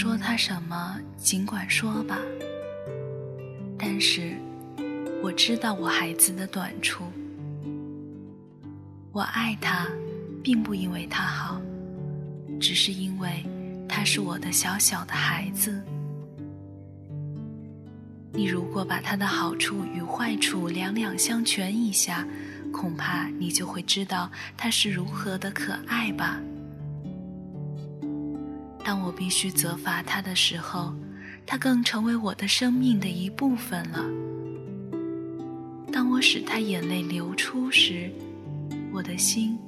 说他什么，尽管说吧。但是，我知道我孩子的短处。我爱他，并不因为他好，只是因为他是我的小小的孩子。你如果把他的好处与坏处两两相权一下，恐怕你就会知道他是如何的可爱吧。当我必须责罚他的时候，他更成为我的生命的一部分了。当我使他眼泪流出时，我的心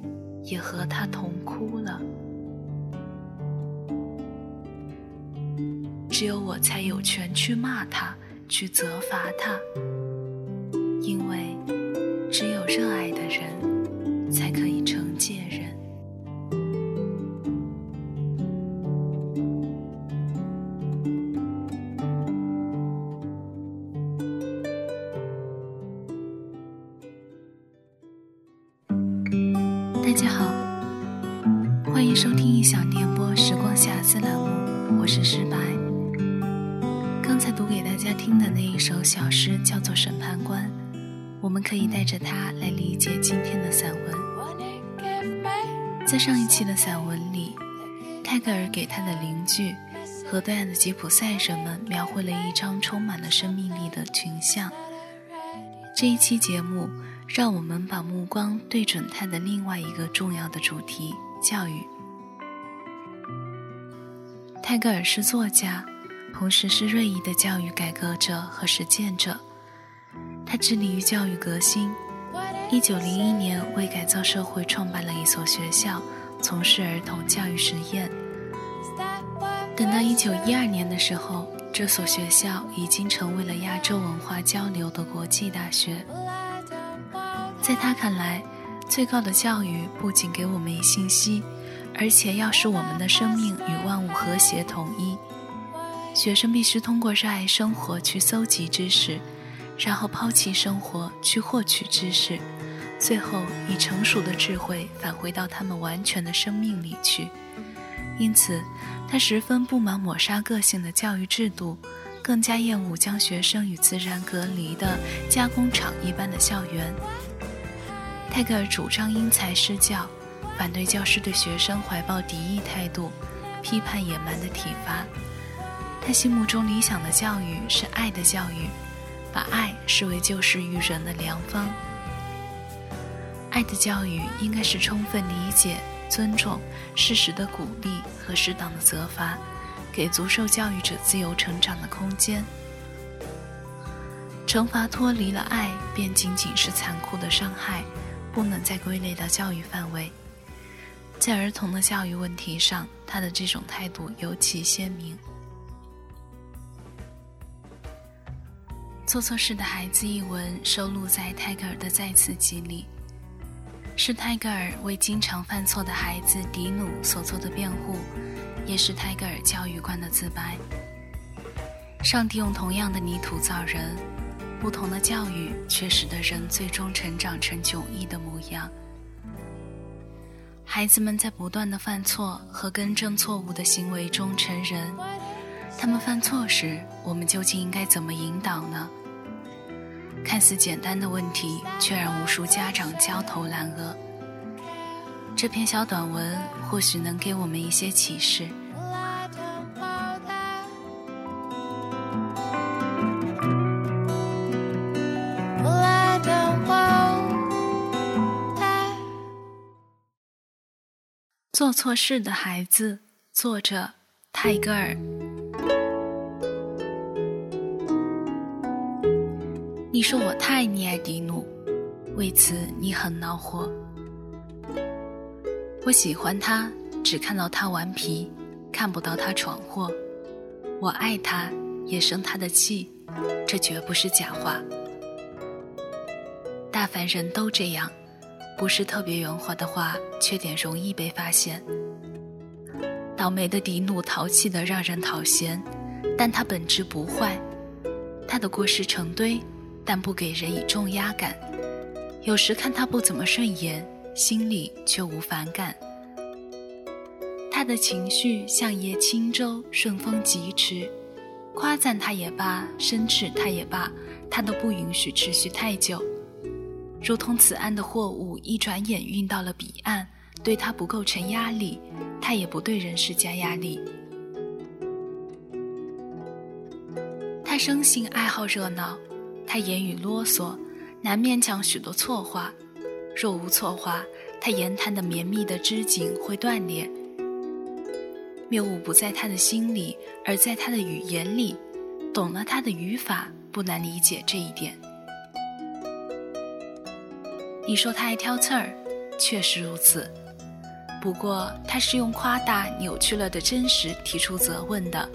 也和他同哭了。只有我才有权去骂他。去责罚他，因为大家好，欢迎收听异想电波时光瑕疵栏目，我是石白。刚才读给大家听的那一首小诗叫做《审判官》，我们可以带着它来理解今天的散文。在上一期的散文里，泰戈尔给他的邻居河对岸的吉普赛人们描绘了一张充满了生命力的群像。这一期节目，让我们把目光对准他的另外一个重要的主题——教育。泰戈尔是作家。同时是锐意的教育改革者和实践者，他致力于教育革新。一九零一年为改造社会创办了一所学校，从事儿童教育实验。等到一九一二年的时候，这所学校已经成为了亚洲文化交流的国际大学。在他看来，最高的教育不仅给我们以信息，而且要使我们的生命与万物和谐统一。学生必须通过热爱生活去搜集知识，然后抛弃生活去获取知识，最后以成熟的智慧返回到他们完全的生命里去。因此，他十分不满抹杀个性的教育制度，更加厌恶将学生与自然隔离的加工厂一般的校园。泰戈尔主张因材施教，反对教师对学生怀抱敌意态度，批判野蛮的体罚。他心目中理想的教育是爱的教育，把爱视为救世育人的良方。爱的教育应该是充分理解、尊重、适时的鼓励和适当的责罚，给足受教育者自由成长的空间。惩罚脱离了爱，便仅仅是残酷的伤害，不能再归类到教育范围。在儿童的教育问题上，他的这种态度尤其鲜明。做错事的孩子一文收录在泰戈尔的再次集里，是泰戈尔为经常犯错的孩子迪努所做的辩护，也是泰戈尔教育观的自白。上帝用同样的泥土造人，不同的教育却使得人最终成长成迥异的模样。孩子们在不断的犯错和更正错误的行为中成人，他们犯错时，我们究竟应该怎么引导呢？看似简单的问题，却让无数家长焦头烂额。这篇小短文或许能给我们一些启示。做错事的孩子，作者泰戈尔。你说我太溺爱迪努，为此你很恼火。我喜欢他，只看到他顽皮，看不到他闯祸。我爱他，也生他的气，这绝不是假话。大凡人都这样，不是特别圆滑的话，缺点容易被发现。倒霉的迪努淘气的让人讨嫌，但他本质不坏，他的过失成堆。但不给人以重压感，有时看他不怎么顺眼，心里却无反感。他的情绪像一叶轻舟，顺风疾驰。夸赞他也罢，生斥他也罢，他都不允许持续太久。如同此岸的货物一转眼运到了彼岸，对他不构成压力，他也不对人施加压力。他生性爱好热闹，他言语啰嗦，难免讲许多错话。若无错话，他言谈的绵密的织锦会断裂。谬误不在他的心里，而在他的语言里。懂了他的语法，不难理解这一点。你说他爱挑刺儿，确实如此。不过他是用夸大扭曲了的真实提出责问的。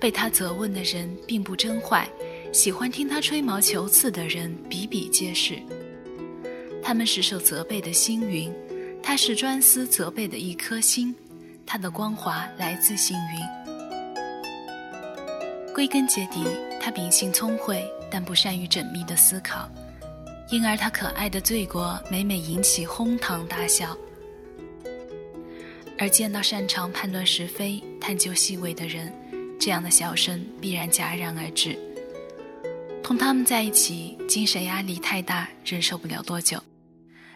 被他责问的人并不真坏，喜欢听他吹毛求疵的人比比皆是。他们是受责备的星云，他是专司责备的一颗星。他的光华来自星云。归根结底，他秉性聪慧，但不善于缜密的思考，因而他可爱的罪过每每引起哄堂大笑。而见到擅长判断是非、探究细微的人，这样的笑声必然戛然而止。同他们在一起，精神压力太大，忍受不了多久。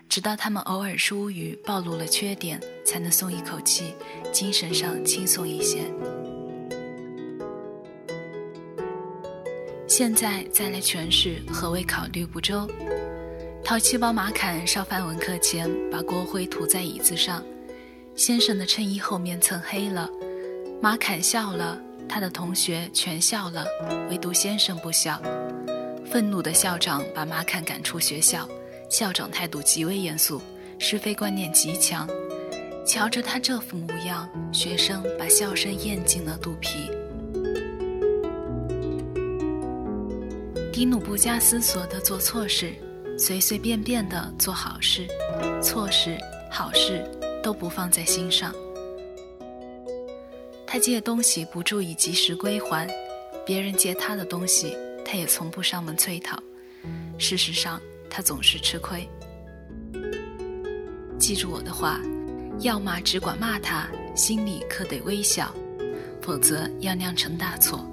直到他们偶尔疏于，暴露了缺点，才能松一口气，精神上轻松一些。现在再来诠释何为考虑不周。淘气包马坎上范文课前，把锅灰涂在椅子上，先生的衬衣后面蹭黑了。马坎笑了，他的同学全笑了，唯独先生不笑。愤怒的校长把马坎赶出学校。校长态度极为严肃，是非观念极强。瞧着他这副模样，学生把笑声咽进了肚皮。迪努不加思索地做错事，随随便便地做好事，错事、好事都不放在心上。他借东西不注意及时归还，别人借他的东西，他也从不上门催讨。事实上。他总是吃亏。记住我的话，要骂只管骂他，心里可得微笑，否则要酿成大错。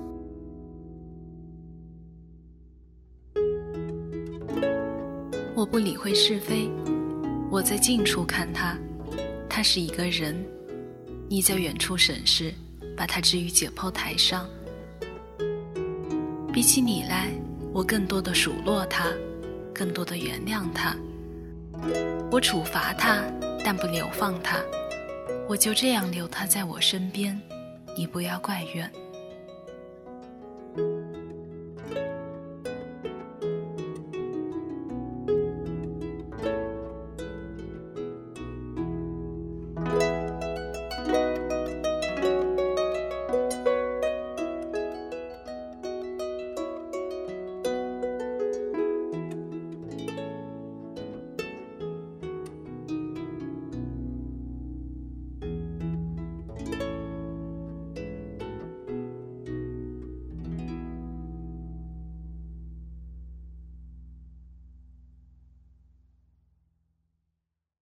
我不理会是非，我在近处看他，他是一个人；你在远处审视，把他置于解剖台上。比起你来，我更多的数落他。更多的原谅他，我处罚他，但不流放他，我就这样留他在我身边，你不要怪怨。